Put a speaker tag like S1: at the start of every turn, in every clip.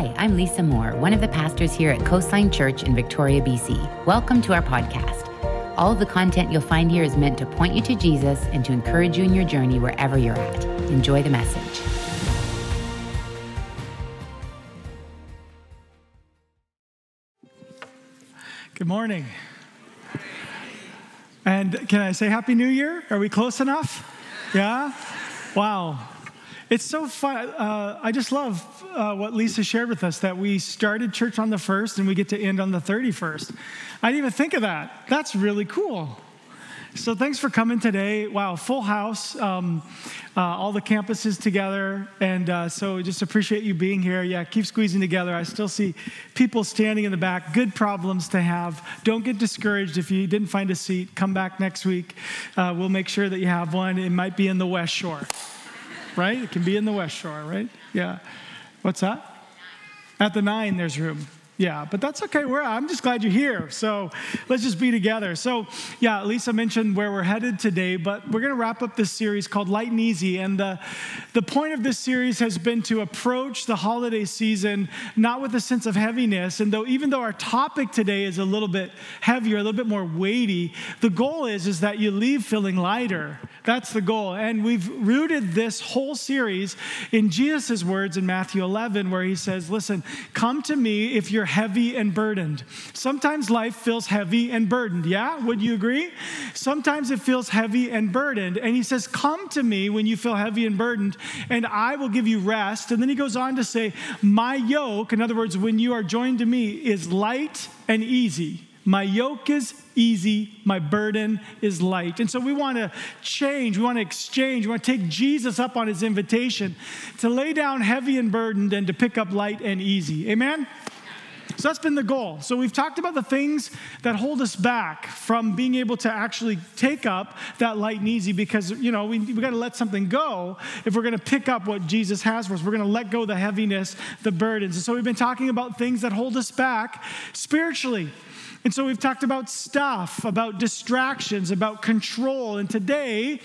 S1: Hi, I'm Lisa Moore, one of the pastors here at Coastline Church in Victoria, BC. Welcome to our podcast. All of the content you'll find here is meant to point you to Jesus and to encourage you in your journey wherever you're at. Enjoy the message.
S2: Good morning. And can I say Happy New Year? Are we close enough? Yeah? Wow. It's so fun. Uh, I just love uh, what Lisa shared with us that we started church on the 1st and we get to end on the 31st. I didn't even think of that. That's really cool. So thanks for coming today. Wow, full house, um, uh, all the campuses together. And uh, so just appreciate you being here. Yeah, keep squeezing together. I still see people standing in the back. Good problems to have. Don't get discouraged if you didn't find a seat. Come back next week. Uh, we'll make sure that you have one. It might be in the West Shore right? It can be in the West Shore, right? Yeah. What's that? At the nine, there's room. Yeah, but that's okay. We're, I'm just glad you're here. So let's just be together. So, yeah, Lisa mentioned where we're headed today, but we're going to wrap up this series called Light and Easy. And the, uh, the point of this series has been to approach the holiday season not with a sense of heaviness. And though, even though our topic today is a little bit heavier, a little bit more weighty, the goal is, is that you leave feeling lighter. That's the goal. And we've rooted this whole series in Jesus' words in Matthew 11, where he says, Listen, come to me if you're heavy and burdened. Sometimes life feels heavy and burdened. Yeah, would you agree? Sometimes it feels heavy and burdened. And he says, Come to me when you feel heavy and burdened, and I will give you rest. And then he goes on to say, My yoke, in other words, when you are joined to me, is light and easy. My yoke is easy, my burden is light. And so we want to change, we want to exchange, we want to take Jesus up on his invitation to lay down heavy and burdened and to pick up light and easy. Amen? So that's been the goal. So we've talked about the things that hold us back from being able to actually take up that light and easy because, you know, we, we got to let something go if we're going to pick up what Jesus has for us. We're going to let go the heaviness, the burdens. And so we've been talking about things that hold us back spiritually. And so we've talked about stuff, about distractions, about control. And today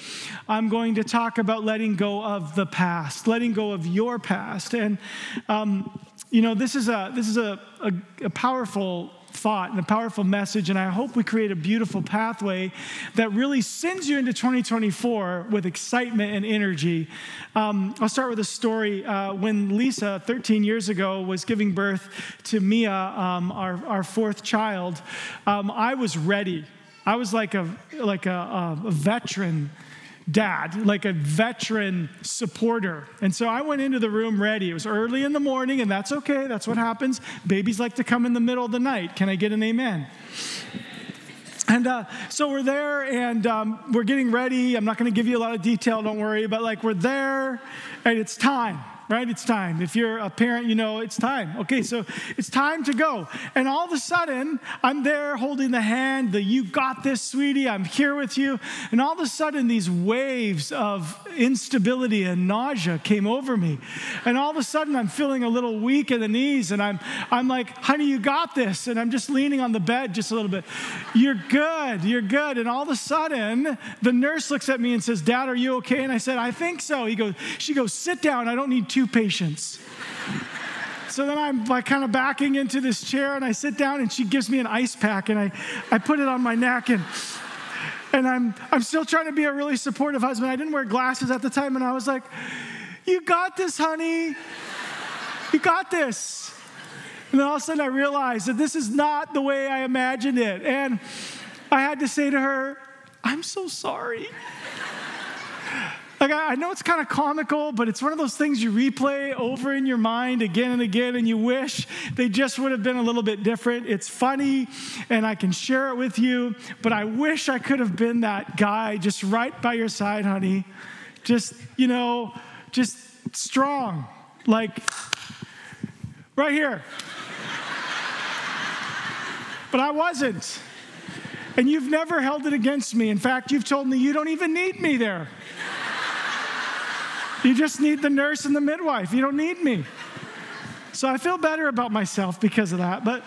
S2: I'm going to talk about letting go of the past, letting go of your past. And um, you know, this is a, this is a, a, a powerful thought and a powerful message. And I hope we create a beautiful pathway that really sends you into 2024 with excitement and energy. Um, I'll start with a story. Uh, when Lisa, 13 years ago, was giving birth to Mia, um, our, our fourth child, um, I was ready. I was like a, like a, a veteran dad, like a veteran supporter. And so I went into the room ready. It was early in the morning, and that's okay. That's what happens. Babies like to come in the middle of the night. Can I get an amen? And uh, so we're there and um, we're getting ready. I'm not going to give you a lot of detail, don't worry, but like we're there and it's time right? It's time. If you're a parent, you know it's time. Okay, so it's time to go. And all of a sudden, I'm there holding the hand, the you got this, sweetie, I'm here with you. And all of a sudden, these waves of instability and nausea came over me. And all of a sudden, I'm feeling a little weak in the knees. And I'm, I'm like, honey, you got this. And I'm just leaning on the bed just a little bit. You're good, you're good. And all of a sudden, the nurse looks at me and says, Dad, are you okay? And I said, I think so. He goes, she goes, sit down. I don't need two patients. so then I'm like kind of backing into this chair and I sit down and she gives me an ice pack and I, I put it on my neck and and I'm I'm still trying to be a really supportive husband. I didn't wear glasses at the time and I was like, You got this, honey. You got this. And then all of a sudden I realized that this is not the way I imagined it. And I had to say to her, I'm so sorry. Like, I, I know it's kind of comical, but it's one of those things you replay over in your mind again and again, and you wish they just would have been a little bit different. It's funny, and I can share it with you, but I wish I could have been that guy just right by your side, honey. Just, you know, just strong, like right here. but I wasn't. And you've never held it against me. In fact, you've told me you don't even need me there. You just need the nurse and the midwife. You don't need me. So I feel better about myself because of that. But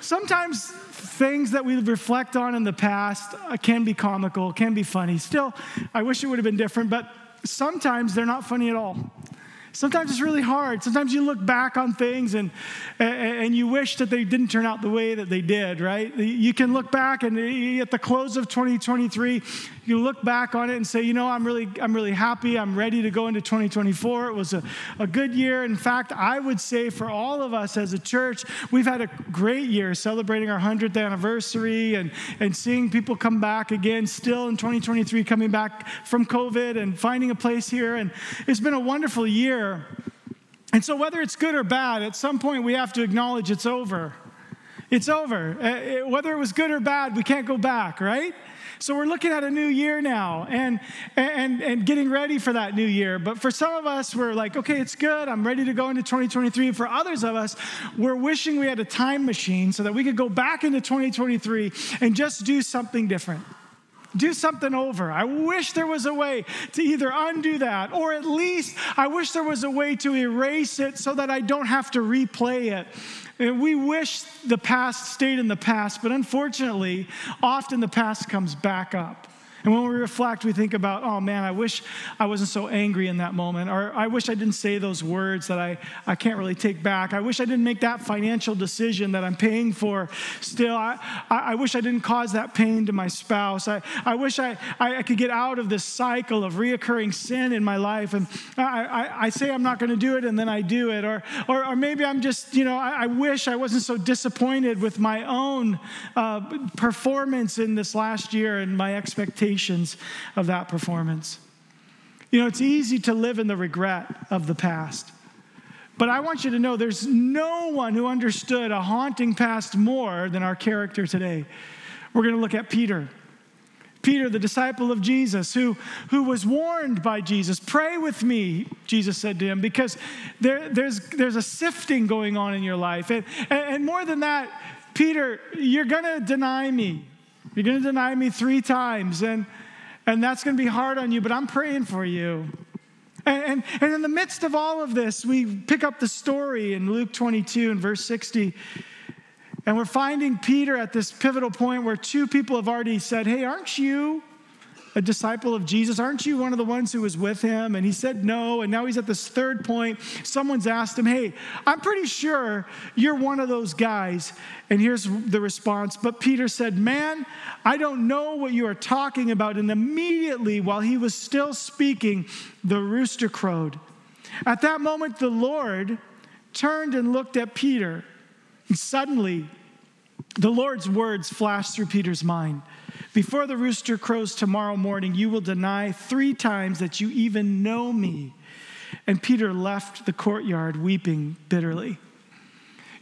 S2: sometimes things that we reflect on in the past uh, can be comical, can be funny. Still, I wish it would have been different, but sometimes they're not funny at all. Sometimes it's really hard. Sometimes you look back on things and, and you wish that they didn't turn out the way that they did, right? You can look back and at the close of 2023, you look back on it and say, you know, I'm really, I'm really happy. I'm ready to go into 2024. It was a, a good year. In fact, I would say for all of us as a church, we've had a great year celebrating our 100th anniversary and, and seeing people come back again, still in 2023, coming back from COVID and finding a place here. And it's been a wonderful year. And so, whether it's good or bad, at some point we have to acknowledge it's over. It's over. Uh, whether it was good or bad, we can't go back, right? So we're looking at a new year now and, and, and getting ready for that new year. But for some of us, we're like, okay, it's good. I'm ready to go into 2023. For others of us, we're wishing we had a time machine so that we could go back into 2023 and just do something different do something over. I wish there was a way to either undo that, or at least I wish there was a way to erase it so that I don't have to replay it. And uh, we wish the past stayed in the past, but unfortunately, often the past comes back up. And when we reflect, we think about, oh man, I wish I wasn't so angry in that moment, or I wish I didn't say those words that I, I can't really take back. I wish I didn't make that financial decision that I'm paying for still. I, I, wish I didn't cause that pain to my spouse. I, I wish I, I, I could get out of this cycle of reoccurring sin in my life. And I, I, I say I'm not going to do it, and then I do it. Or, or, or maybe I'm just, you know, I, I wish I wasn't so disappointed with my own uh, performance in this last year and my expectations of that performance. You know, it's easy to live in the regret of the past. But I want you to know there's no one who understood a haunting past more than our character today. We're going to look at Peter. Peter, the disciple of Jesus, who, who was warned by Jesus, Pray with me, Jesus said to him, because there, there's, there's a sifting going on in your life. And, and more than that, Peter, you're going to deny me. You're going to deny me three times, and, and that's going to be hard on you, but I'm praying for you. And, and, and in the midst of all of this, we pick up the story in Luke 22 and verse 60. And we're finding Peter at this pivotal point where two people have already said, Hey, aren't you a disciple of Jesus? Aren't you one of the ones who was with him? And he said no. And now he's at this third point. Someone's asked him, Hey, I'm pretty sure you're one of those guys. And here's the response. But Peter said, Man, I don't know what you are talking about. And immediately, while he was still speaking, the rooster crowed. At that moment, the Lord turned and looked at Peter. And suddenly, the Lord's words flashed through Peter's mind. Before the rooster crows tomorrow morning, you will deny three times that you even know me. And Peter left the courtyard weeping bitterly.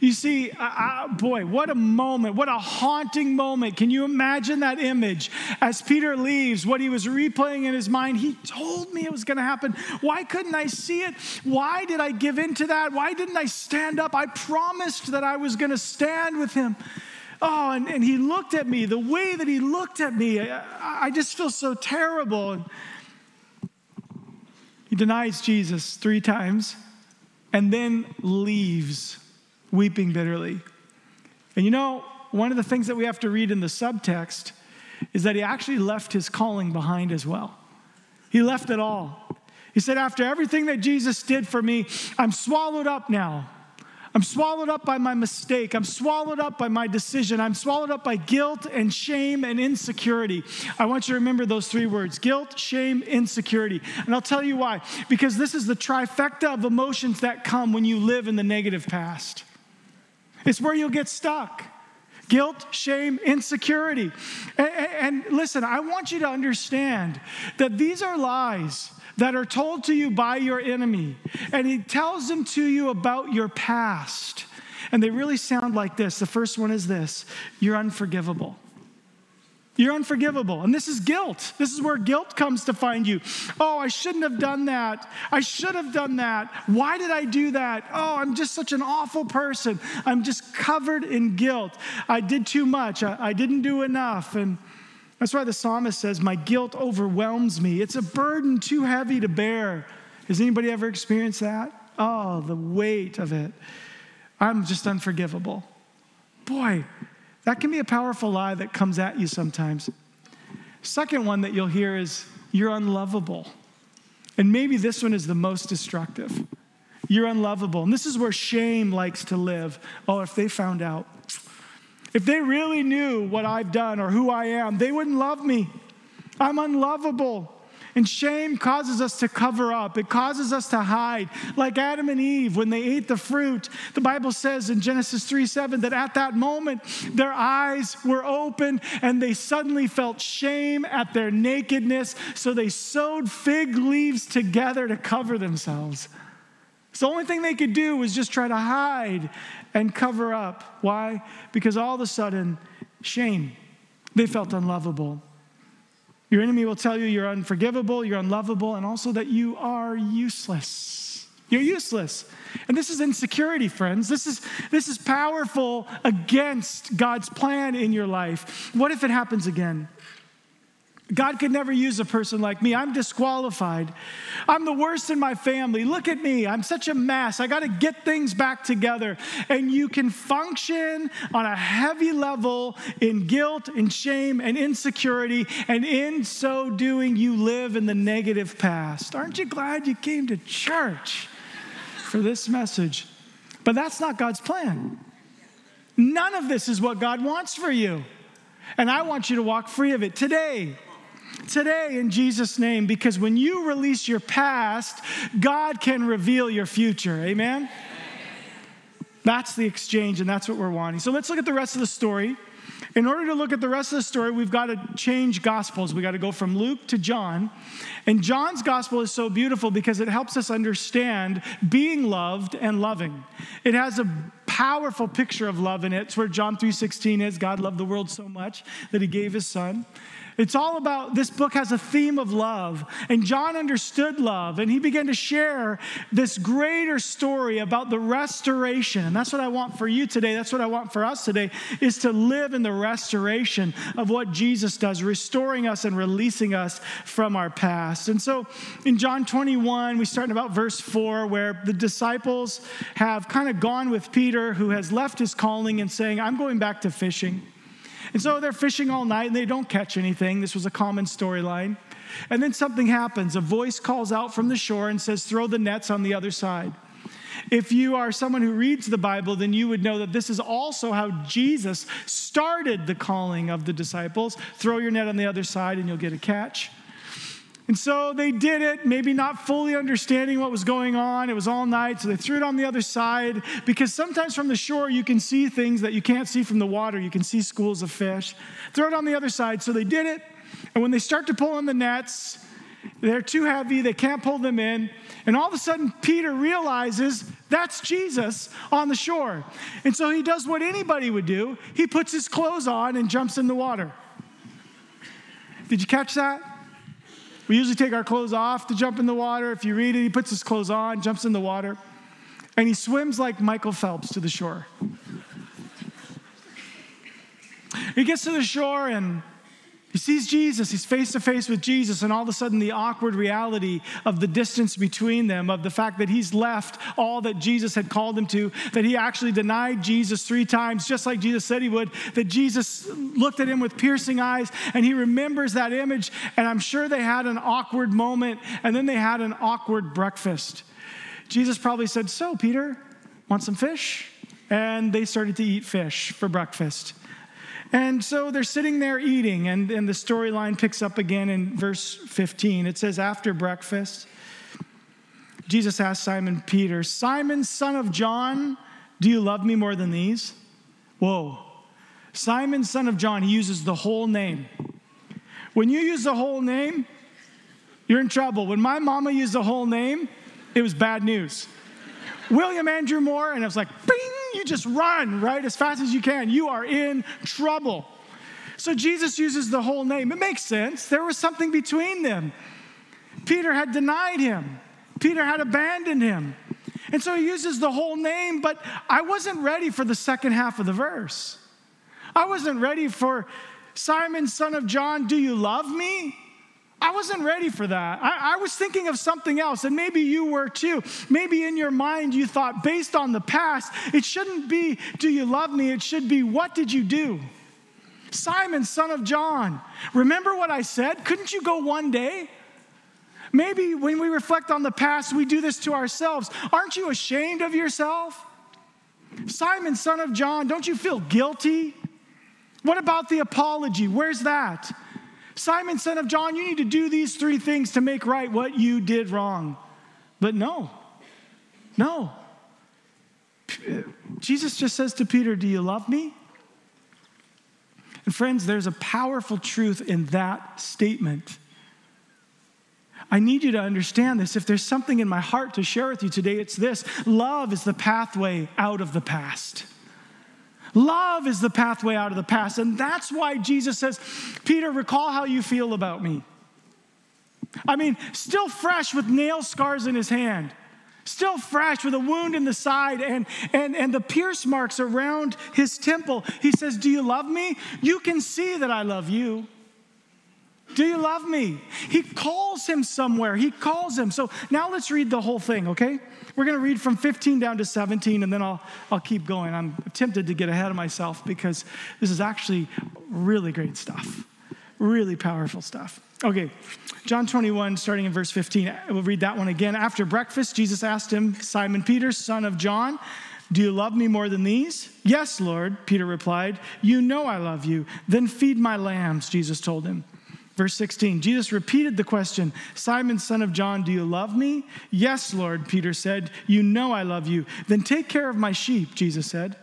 S2: You see, I, I, boy, what a moment, what a haunting moment. Can you imagine that image? As Peter leaves, what he was replaying in his mind, he told me it was going to happen. Why couldn't I see it? Why did I give in to that? Why didn't I stand up? I promised that I was going to stand with him. Oh, and, and he looked at me, the way that he looked at me, I, I just feel so terrible. And he denies Jesus three times and then leaves, weeping bitterly. And you know, one of the things that we have to read in the subtext is that he actually left his calling behind as well. He left it all. He said, After everything that Jesus did for me, I'm swallowed up now. I'm swallowed up by my mistake. I'm swallowed up by my decision. I'm swallowed up by guilt and shame and insecurity. I want you to remember those three words guilt, shame, insecurity. And I'll tell you why. Because this is the trifecta of emotions that come when you live in the negative past. It's where you'll get stuck guilt, shame, insecurity. And, and listen, I want you to understand that these are lies that are told to you by your enemy, and he tells them to you about your past. And they really sound like this. The first one is this you're unforgivable. You're unforgivable. And this is guilt. This is where guilt comes to find you. Oh, I shouldn't have done that. I should have done that. Why did I do that? Oh, I'm just such an awful person. I'm just covered in guilt. I did too much. I, I didn't do enough. And that's why the psalmist says, My guilt overwhelms me. It's a burden too heavy to bear. Has anybody ever experienced that? Oh, the weight of it. I'm just unforgivable. Boy, that can be a powerful lie that comes at you sometimes. Second one that you'll hear is, You're unlovable. And maybe this one is the most destructive. You're unlovable. And this is where shame likes to live. Oh, if they found out, if they really knew what I've done or who I am, they wouldn't love me. I'm unlovable. And shame causes us to cover up, it causes us to hide. Like Adam and Eve, when they ate the fruit, the Bible says in Genesis 3 7 that at that moment their eyes were opened and they suddenly felt shame at their nakedness. So they sewed fig leaves together to cover themselves. So the only thing they could do was just try to hide and cover up. Why? Because all of a sudden, shame. They felt unlovable. Your enemy will tell you you're unforgivable, you're unlovable, and also that you are useless. You're useless. And this is insecurity, friends. This is, this is powerful against God's plan in your life. What if it happens again? God could never use a person like me. I'm disqualified. I'm the worst in my family. Look at me. I'm such a mess. I got to get things back together. And you can function on a heavy level in guilt and shame and insecurity. And in so doing, you live in the negative past. Aren't you glad you came to church for this message? But that's not God's plan. None of this is what God wants for you. And I want you to walk free of it today today in Jesus' name because when you release your past, God can reveal your future. Amen? That's the exchange, and that's what we're wanting. So let's look at the rest of the story. In order to look at the rest of the story, we've got to change gospels. We've got to go from Luke to John. And John's gospel is so beautiful because it helps us understand being loved and loving. It has a powerful picture of love in it. It's where John 3:16 is, God loved the world so much that he gave his son. It's all about this book has a theme of love. And John understood love and he began to share this greater story about the restoration. And that's what I want for you today. That's what I want for us today is to live in the restoration of what Jesus does, restoring us and releasing us from our past. And so in John 21, we start in about verse 4 where the disciples have kind of gone with Peter who has left his calling and saying, "I'm going back to fishing." And so they're fishing all night and they don't catch anything. This was a common storyline. And then something happens. A voice calls out from the shore and says, Throw the nets on the other side. If you are someone who reads the Bible, then you would know that this is also how Jesus started the calling of the disciples throw your net on the other side and you'll get a catch. And so they did it, maybe not fully understanding what was going on. It was all night, so they threw it on the other side because sometimes from the shore you can see things that you can't see from the water. You can see schools of fish. Throw it on the other side, so they did it. And when they start to pull in the nets, they're too heavy, they can't pull them in. And all of a sudden, Peter realizes that's Jesus on the shore. And so he does what anybody would do he puts his clothes on and jumps in the water. Did you catch that? We usually take our clothes off to jump in the water. If you read it, he puts his clothes on, jumps in the water, and he swims like Michael Phelps to the shore. he gets to the shore and he sees Jesus, he's face to face with Jesus, and all of a sudden, the awkward reality of the distance between them, of the fact that he's left all that Jesus had called him to, that he actually denied Jesus three times, just like Jesus said he would, that Jesus looked at him with piercing eyes, and he remembers that image. And I'm sure they had an awkward moment, and then they had an awkward breakfast. Jesus probably said, So, Peter, want some fish? And they started to eat fish for breakfast. And so they're sitting there eating, and, and the storyline picks up again in verse 15. It says, After breakfast, Jesus asked Simon Peter, Simon, son of John, do you love me more than these? Whoa. Simon, son of John, he uses the whole name. When you use the whole name, you're in trouble. When my mama used the whole name, it was bad news. William Andrew Moore, and I was like, bing! you just run, right? As fast as you can. You are in trouble. So Jesus uses the whole name. It makes sense. There was something between them. Peter had denied him, Peter had abandoned him. And so he uses the whole name, but I wasn't ready for the second half of the verse. I wasn't ready for Simon, son of John, do you love me? I wasn't ready for that. I, I, was thinking of something else, and maybe you were too. Maybe in your mind you thought, based on the past, it shouldn't be, Do you love me? It should be, What did you do? Simon, son of John, remember what I said? Couldn't you go one day? Maybe when we reflect on the past, we do this to ourselves. Aren't you ashamed of yourself? Simon, son of John, don't you feel guilty? What about the apology? Where's that? Simon, son of John, you need to do these three things to make right what you did wrong. But no, no. Jesus just says to Peter, Do you love me? And friends, there's a powerful truth in that statement. I need you to understand this. If there's something in my heart to share with you today, it's this love is the pathway out of the past. Love is the pathway out of the past. And that's why Jesus says, Peter, recall how you feel about me. I mean, still fresh with nail scars in his hand, still fresh with a wound in the side and, and, and the pierce marks around his temple. He says, Do you love me? You can see that I love you. Do you love me? He calls him somewhere. He calls him. So now let's read the whole thing, okay? We're going to read from 15 down to 17, and then I'll, I'll keep going. I'm tempted to get ahead of myself because this is actually really great stuff, really powerful stuff. Okay, John 21, starting in verse 15. We'll read that one again. After breakfast, Jesus asked him, Simon Peter, son of John, do you love me more than these? Yes, Lord, Peter replied. You know I love you. Then feed my lambs, Jesus told him. Verse 16, Jesus repeated the question Simon, son of John, do you love me? Yes, Lord, Peter said, You know I love you. Then take care of my sheep, Jesus said.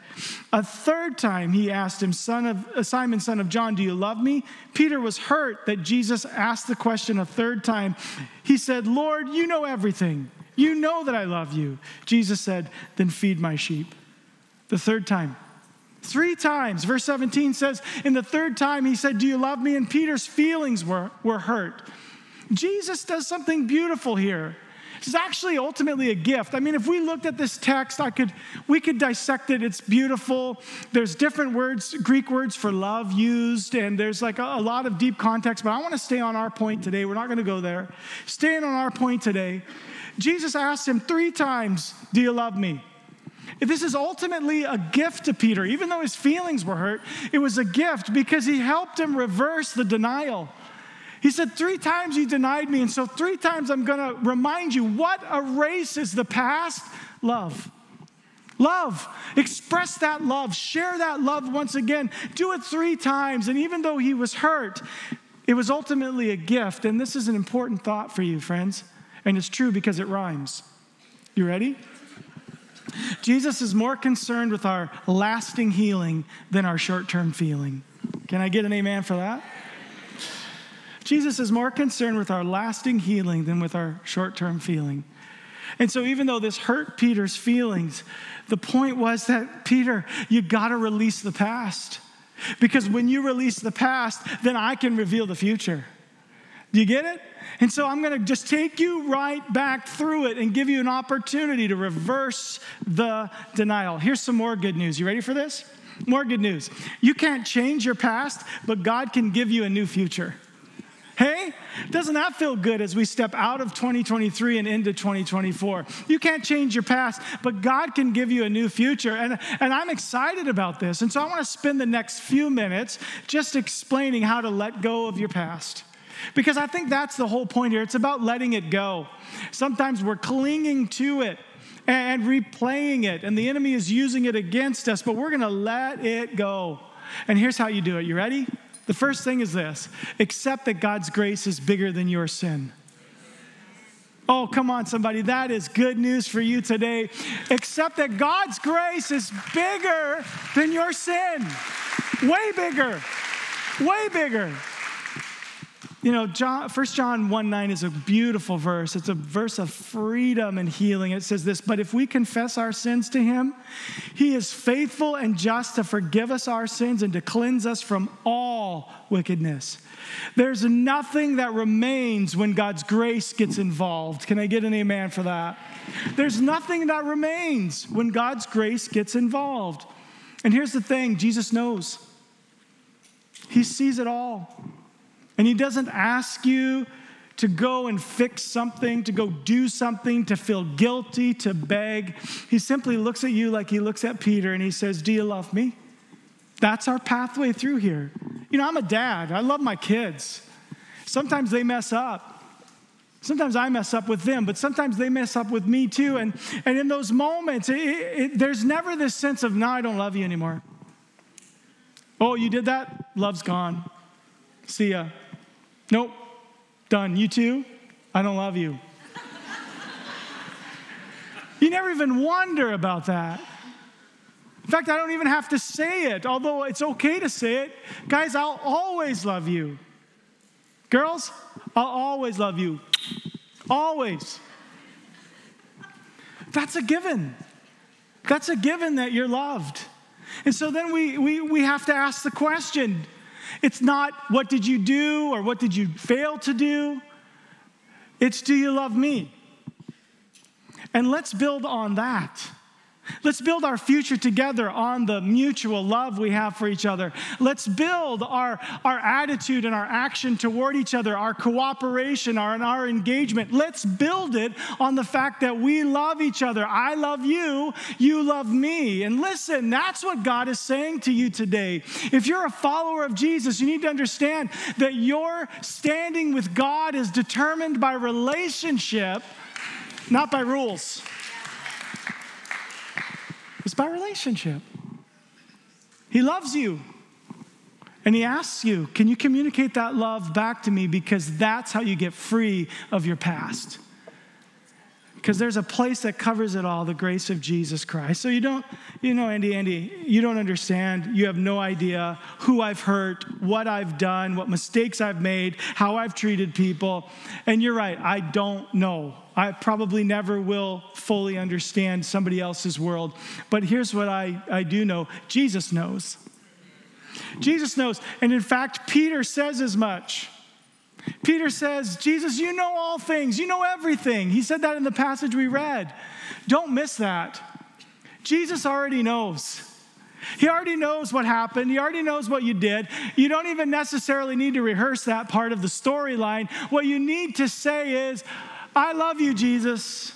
S2: A third time he asked him, son of, uh, Simon, son of John, do you love me? Peter was hurt that Jesus asked the question a third time. He said, Lord, you know everything. You know that I love you. Jesus said, Then feed my sheep. The third time, Three times. Verse 17 says, In the third time, he said, Do you love me? And Peter's feelings were, were hurt. Jesus does something beautiful here. It's actually ultimately a gift. I mean, if we looked at this text, I could we could dissect it. It's beautiful. There's different words, Greek words for love used, and there's like a, a lot of deep context, but I want to stay on our point today. We're not going to go there. Staying on our point today. Jesus asked him three times, Do you love me? This is ultimately a gift to Peter. Even though his feelings were hurt, it was a gift because he helped him reverse the denial. He said, Three times you denied me, and so three times I'm going to remind you what erases the past? Love. Love. Express that love. Share that love once again. Do it three times. And even though he was hurt, it was ultimately a gift. And this is an important thought for you, friends. And it's true because it rhymes. You ready? Jesus is more concerned with our lasting healing than our short term feeling. Can I get an amen for that? Jesus is more concerned with our lasting healing than with our short term feeling. And so, even though this hurt Peter's feelings, the point was that, Peter, you got to release the past. Because when you release the past, then I can reveal the future. Do you get it? And so I'm going to just take you right back through it and give you an opportunity to reverse the denial. Here's some more good news. You ready for this? More good news. You can't change your past, but God can give you a new future. Hey, doesn't that feel good as we step out of 2023 and into 2024? You can't change your past, but God can give you a new future. And, and I'm excited about this. And so I want to spend the next few minutes just explaining how to let go of your past because I think that's the whole point here. It's about letting it go. Sometimes we're clinging to it and replaying it, and the enemy is using it against us, but we're going to let it go. And here's how you do it. You ready? The first thing is this accept that God's grace is bigger than your sin. Oh, come on, somebody. That is good news for you today. Accept that God's grace is bigger than your sin, way bigger, way bigger. You know, John, 1 John 1 9 is a beautiful verse. It's a verse of freedom and healing. It says this But if we confess our sins to him, he is faithful and just to forgive us our sins and to cleanse us from all wickedness. There's nothing that remains when God's grace gets involved. Can I get an amen for that? There's nothing that remains when God's grace gets involved. And here's the thing Jesus knows, He sees it all. And He doesn't ask you to go and fix something, to go do something, to feel guilty, to beg. He simply looks at you like He looks at Peter and He says, Do you love me? That's our pathway through here. You know, I'm a dad, I love my kids. Sometimes they mess up. Sometimes I mess up with them, but sometimes they mess up with me too. And, and in those moments, it, it, there's never this sense of, no, I don't love you anymore. Oh, you did that? Love's gone. See ya. Nope, done. You too? I don't love you. you never even wonder about that. In fact, I don't even have to say it, although it's okay to say it. Guys, I'll always love you. Girls, I'll always love you. Always. That's a given. That's a given that you're loved. And so then we, we, we have to ask the question it's not what did you do or what did you fail to do. It's do you love me? And let's build on that. Let's build our future together on the mutual love we have for each other. Let's build our, our attitude and our action toward each other, our cooperation, our, and our engagement. Let's build it on the fact that we love each other. I love you, you love me. And listen, that's what God is saying to you today. If you're a follower of Jesus, you need to understand that your standing with God is determined by relationship, not by rules. It's by relationship. He loves you. And he asks you, Can you communicate that love back to me? Because that's how you get free of your past because there's a place that covers it all the grace of jesus christ so you don't you know andy andy you don't understand you have no idea who i've hurt what i've done what mistakes i've made how i've treated people and you're right i don't know i probably never will fully understand somebody else's world but here's what i, I do know jesus knows jesus knows and in fact peter says as much Peter says, Jesus, you know all things, you know everything. He said that in the passage we read. Don't miss that. Jesus already knows. He already knows what happened. He already knows what you did. You don't even necessarily need to rehearse that part of the storyline. What you need to say is, I love you, Jesus.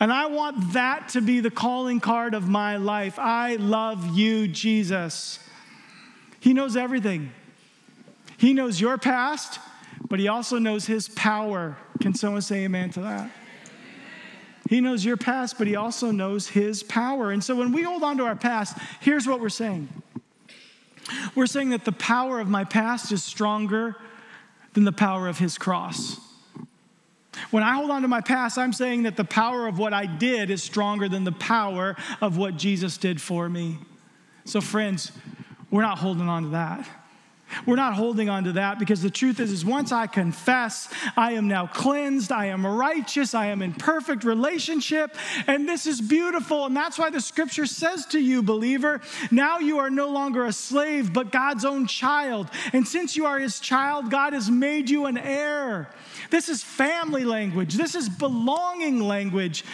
S2: And I want that to be the calling card of my life. I love you, Jesus. He knows everything. He knows your past but he also knows his power. Can someone say amen to that? He knows your past, but he also knows his power. And so when we hold on to our past, here's what we're saying we're saying that the power of my past is stronger than the power of his cross. When I hold on to my past, I'm saying that the power of what I did is stronger than the power of what Jesus did for me. So, friends, we're not holding on to that. We're not holding on to that because the truth is, is once I confess, I am now cleansed, I am righteous, I am in perfect relationship, and this is beautiful. And that's why the scripture says to you, believer, now you are no longer a slave, but God's own child. And since you are his child, God has made you an heir. This is family language, this is belonging language.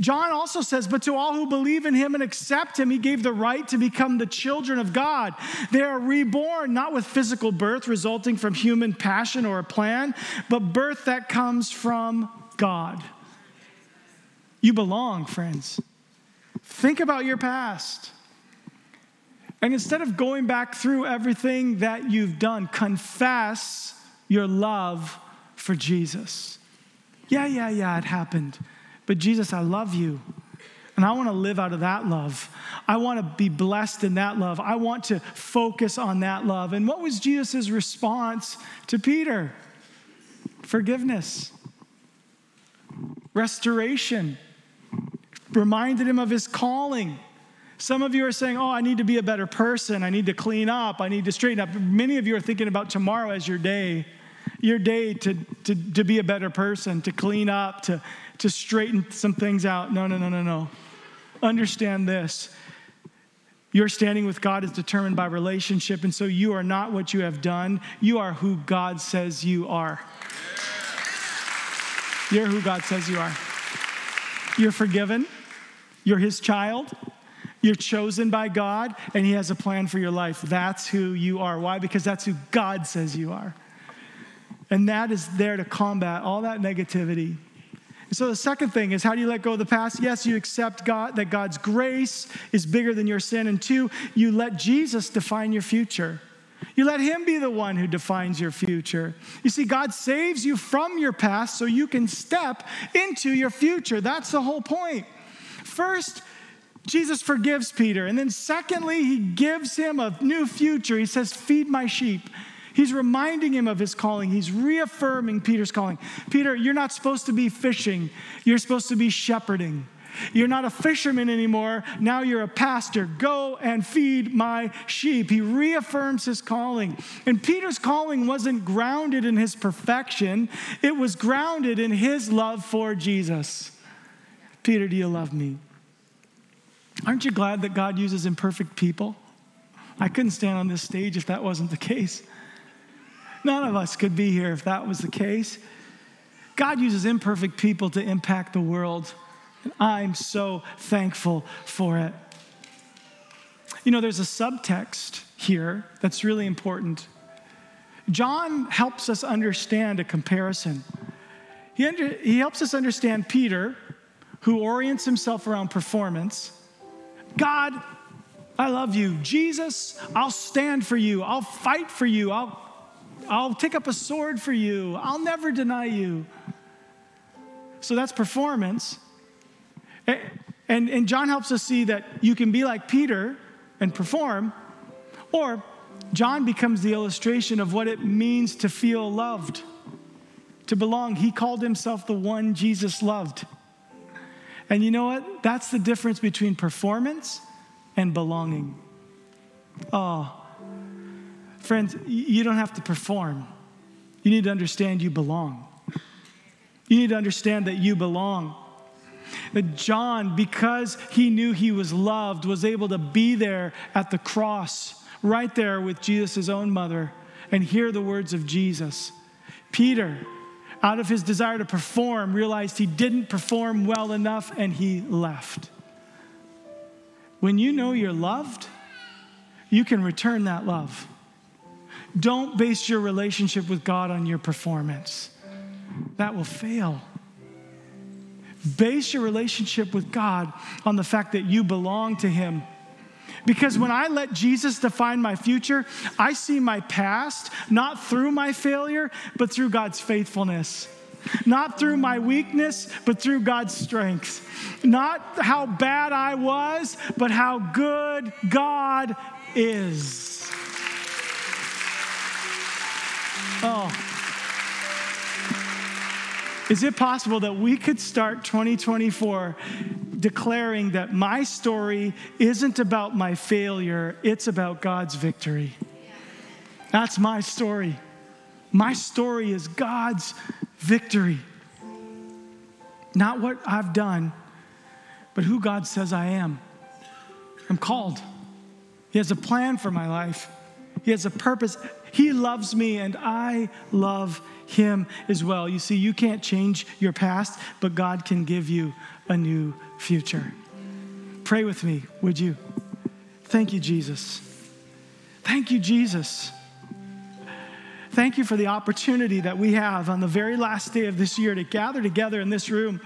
S2: John also says, But to all who believe in him and accept him, he gave the right to become the children of God. They are reborn, not with physical birth resulting from human passion or a plan, but birth that comes from God. You belong, friends. Think about your past. And instead of going back through everything that you've done, confess your love for Jesus. Yeah, yeah, yeah, it happened. But Jesus, I love you. And I want to live out of that love. I want to be blessed in that love. I want to focus on that love. And what was Jesus' response to Peter? Forgiveness, restoration, reminded him of his calling. Some of you are saying, Oh, I need to be a better person. I need to clean up. I need to straighten up. Many of you are thinking about tomorrow as your day, your day to, to, to be a better person, to clean up, to to straighten some things out. No, no, no, no, no. Understand this. Your standing with God is determined by relationship, and so you are not what you have done. You are who God says you are. You're who God says you are. You're forgiven, you're His child, you're chosen by God, and He has a plan for your life. That's who you are. Why? Because that's who God says you are. And that is there to combat all that negativity so the second thing is how do you let go of the past? Yes, you accept God that God's grace is bigger than your sin. And two, you let Jesus define your future. You let him be the one who defines your future. You see, God saves you from your past so you can step into your future. That's the whole point. First, Jesus forgives Peter. And then, secondly, he gives him a new future. He says, Feed my sheep. He's reminding him of his calling. He's reaffirming Peter's calling. Peter, you're not supposed to be fishing, you're supposed to be shepherding. You're not a fisherman anymore. Now you're a pastor. Go and feed my sheep. He reaffirms his calling. And Peter's calling wasn't grounded in his perfection, it was grounded in his love for Jesus. Peter, do you love me? Aren't you glad that God uses imperfect people? I couldn't stand on this stage if that wasn't the case. None of us could be here if that was the case. God uses imperfect people to impact the world, and I'm so thankful for it. You know, there's a subtext here that's really important. John helps us understand a comparison. He, under, he helps us understand Peter, who orients himself around performance. God, I love you. Jesus, I'll stand for you. I'll fight for you. I'll I'll take up a sword for you. I'll never deny you. So that's performance. And, and, and John helps us see that you can be like Peter and perform, or John becomes the illustration of what it means to feel loved, to belong. He called himself the one Jesus loved. And you know what? That's the difference between performance and belonging. Oh, Friends, you don't have to perform. You need to understand you belong. You need to understand that you belong. That John, because he knew he was loved, was able to be there at the cross, right there with Jesus' own mother, and hear the words of Jesus. Peter, out of his desire to perform, realized he didn't perform well enough and he left. When you know you're loved, you can return that love. Don't base your relationship with God on your performance, that will fail. Base your relationship with God on the fact that you belong to Him. Because when I let Jesus define my future, I see my past not through my failure, but through God's faithfulness. Not through my weakness, but through God's strength. Not how bad I was, but how good God is. Oh. Is it possible that we could start 2024 declaring that my story isn't about my failure, it's about God's victory? That's my story. My story is God's victory. Not what I've done, but who God says I am. I'm called. He has a plan for my life. He has a purpose. He loves me, and I love him as well. You see, you can't change your past, but God can give you a new future. Pray with me, would you? Thank you, Jesus. Thank you, Jesus. Thank you for the opportunity that we have on the very last day of this year to gather together in this room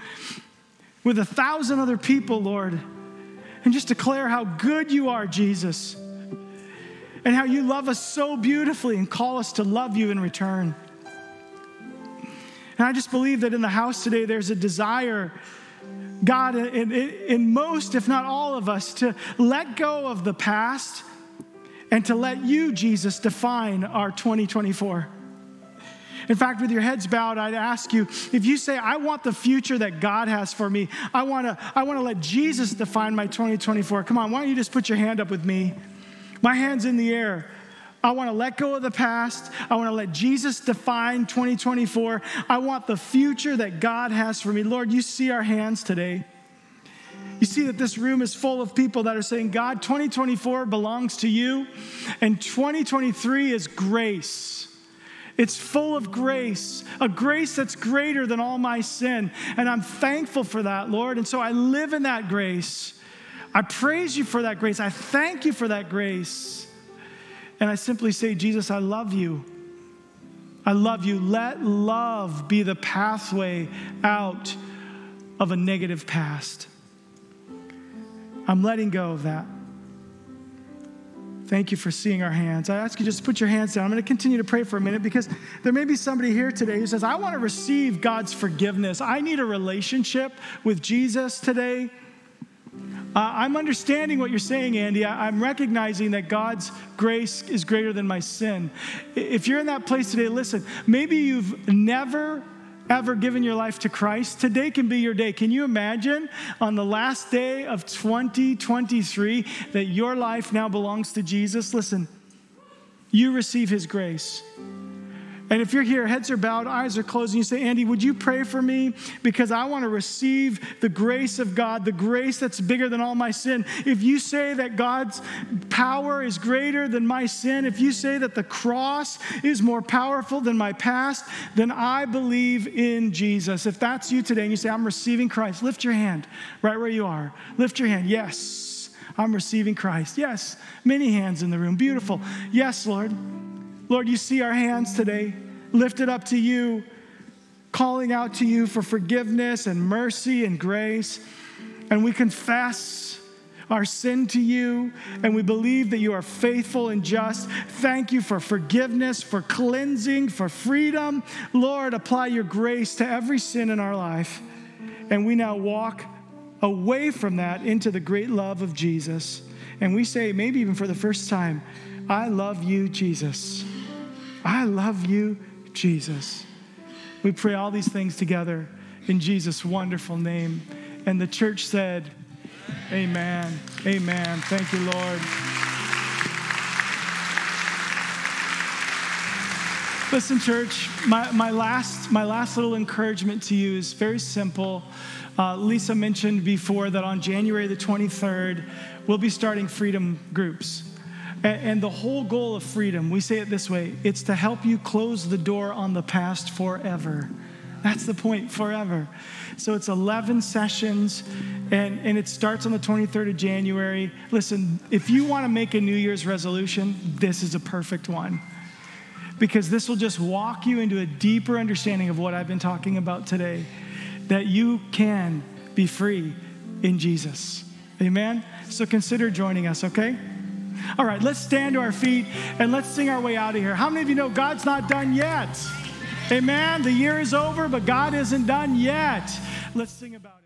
S2: with a thousand other people, Lord, and just declare how good you are, Jesus and how you love us so beautifully and call us to love you in return. And I just believe that in the house today, there's a desire, God, in, in, most, if not all of us, to let go of the past and to let you, Jesus, define our 2024. In fact, with your heads bowed, I'd ask you if you say, I want the future that God has for me, I wanna, I wanna let Jesus define my 2024. Come on, why don't you just put your hand up with me? my hands in the air. I want to let go of the past. I want to let Jesus define 2024. I want the future that God has for me. Lord, you see our hands today. You see that this room is full of people that are saying, God, 2024 belongs to you, and 2023 is grace. It's full of grace, a grace that's greater than all my sin. And I'm thankful for that, Lord. And so I live in that grace. I praise you for that grace. I thank you for that grace. And I simply say, Jesus, I love you. I love you. Let love be the pathway out of a negative past. I'm letting go of that. Thank you for seeing our hands. I ask you just put your hands down. I'm going to continue to pray for a minute because there may be somebody here today who says, I want to receive God's forgiveness. I need a relationship with Jesus today. Uh, I'm understanding what you're saying, Andy. I, I'm recognizing that God's grace is greater than my sin. If you're in that place today, listen, maybe you've never ever given your life to Christ, today can be your day. Can you imagine on the last day of 2023 that your life now belongs to Jesus? Listen, you receive his grace. And if you're here, heads are bowed, eyes are closed, and you say, Andy, would you pray for me? Because I want to receive the grace of God, the grace that's bigger than all my sin. If you say that God's power is greater than my sin, if you say that the cross is more powerful than my past, then I believe in Jesus. If that's you today and you say, I'm receiving Christ, lift your hand right where you are. Lift your hand. Yes, I'm receiving Christ. Yes, many hands in the room. Beautiful. Yes, Lord. Lord, you see our hands today lifted up to you, calling out to you for forgiveness and mercy and grace. And we confess our sin to you, and we believe that you are faithful and just. Thank you for forgiveness, for cleansing, for freedom. Lord, apply your grace to every sin in our life. And we now walk away from that into the great love of Jesus. And we say, maybe even for the first time, I love you, Jesus. I love you, Jesus. We pray all these things together in Jesus' wonderful name. And the church said, Amen. Amen. Thank you, Lord. Listen, church, my, my, last, my last little encouragement to you is very simple. Uh, Lisa mentioned before that on January the 23rd, we'll be starting freedom groups. And, the whole goal of freedom, we say it this way it's to help you close the door on the past forever. That's the point, forever. So it's 11 sessions, and, and it starts on the 23rd of January. Listen, if you want to make a New Year's resolution, this is a perfect one because this will just walk you into a deeper understanding of what I've been talking about today that you can be free in Jesus. Amen? So consider joining us, okay? All right, let's stand to our feet and let's sing our way out of here. How many of you know God's not done yet? Amen. The year is over, but God isn't done yet. Let's sing about